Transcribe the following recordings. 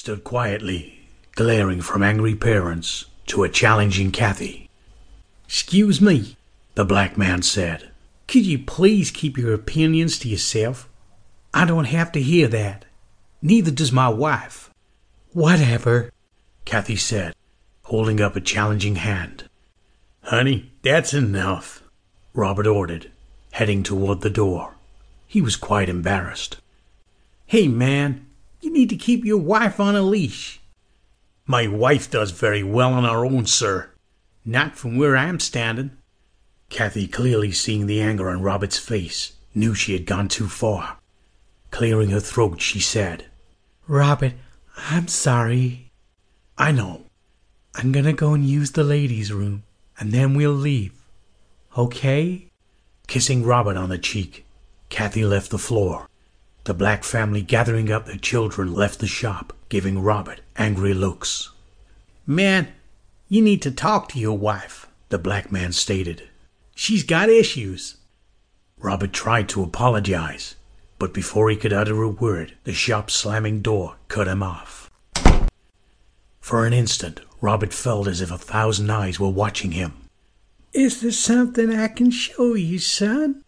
stood quietly, glaring from angry parents to a challenging Kathy. Excuse me, the black man said. Could you please keep your opinions to yourself? I don't have to hear that. Neither does my wife. Whatever, Kathy said, holding up a challenging hand. Honey, that's enough, Robert ordered, heading toward the door. He was quite embarrassed. Hey, man, you need to keep your wife on a leash. My wife does very well on her own, sir. Not from where I'm standing. Kathy, clearly seeing the anger on Robert's face, knew she had gone too far. Clearing her throat, she said, Robert, I'm sorry. I know. I'm gonna go and use the ladies' room, and then we'll leave. Okay? Kissing Robert on the cheek, Kathy left the floor. The black family gathering up their children left the shop, giving Robert angry looks. Man, you need to talk to your wife, the black man stated. She's got issues. Robert tried to apologize, but before he could utter a word, the shop slamming door cut him off. For an instant, Robert felt as if a thousand eyes were watching him. Is there something I can show you, son?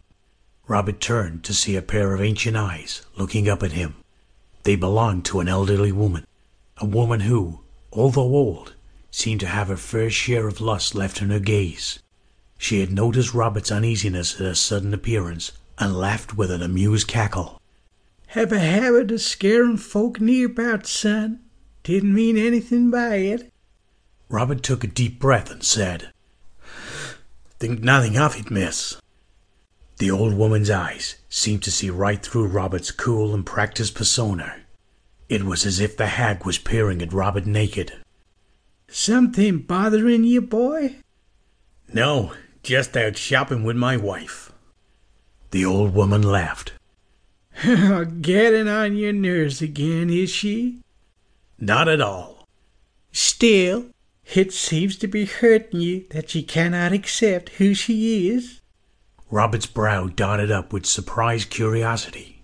Robert turned to see a pair of ancient eyes looking up at him. They belonged to an elderly woman, a woman who, although old, seemed to have her fair share of lust left in her gaze. She had noticed Robert's uneasiness at her sudden appearance and laughed with an amused cackle. Have a habit of scaring folk nearby, son. Didn't mean anything by it. Robert took a deep breath and said, Think nothing of it, miss. The old woman's eyes seemed to see right through Robert's cool and practiced persona. It was as if the hag was peering at Robert naked. Something bothering you, boy? No, just out shopping with my wife. The old woman laughed. Getting on your nerves again, is she? Not at all. Still, it seems to be hurting you that she cannot accept who she is. Robert's brow dotted up with surprised curiosity.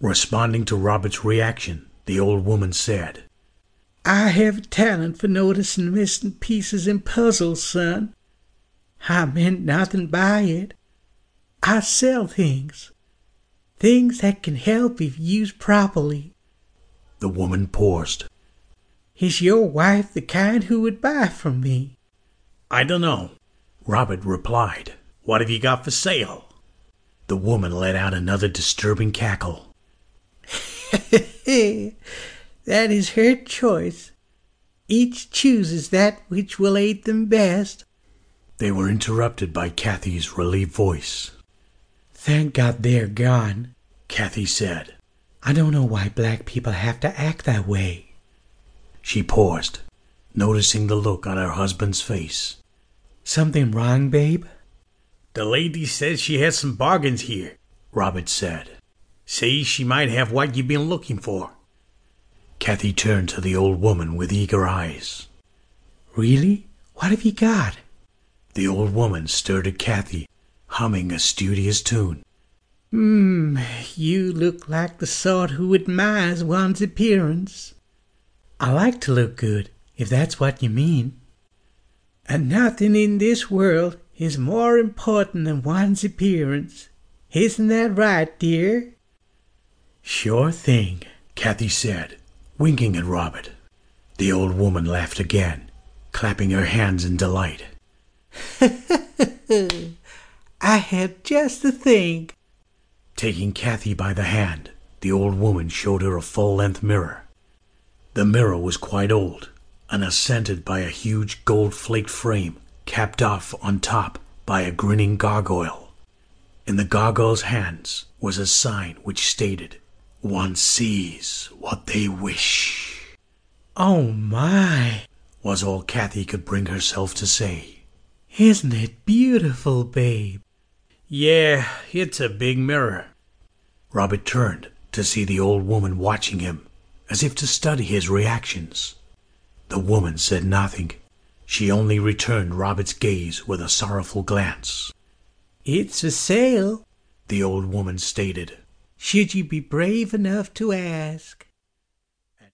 Responding to Robert's reaction, the old woman said, I have a talent for noticing missing pieces in puzzles, son. I meant nothing by it. I sell things. Things that can help if used properly. The woman paused. Is your wife the kind who would buy from me? I don't know, Robert replied. What have you got for sale? The woman let out another disturbing cackle. that is her choice. Each chooses that which will aid them best. They were interrupted by Kathy's relieved voice. Thank God they're gone, Kathy said. I don't know why black people have to act that way. She paused, noticing the look on her husband's face. Something wrong, babe? The lady says she has some bargains here, Robert said. Says she might have what you've been looking for. Kathy turned to the old woman with eager eyes. Really? What have you got? The old woman stared at Kathy, humming a studious tune. Hmm, you look like the sort who admires one's appearance. I like to look good, if that's what you mean. And nothing in this world is more important than one's appearance. Isn't that right, dear? Sure thing, Kathy said, winking at Robert. The old woman laughed again, clapping her hands in delight. I had just the thing. Taking Kathy by the hand, the old woman showed her a full length mirror. The mirror was quite old and ascended by a huge gold flaked frame capped off on top by a grinning gargoyle. In the gargoyle's hands was a sign which stated, One sees what they wish. Oh my, was all Kathy could bring herself to say. Isn't it beautiful, babe? Yeah, it's a big mirror. Robert turned to see the old woman watching him, as if to study his reactions. The woman said nothing. She only returned Robert's gaze with a sorrowful glance. It's for sale, the old woman stated. Should you be brave enough to ask?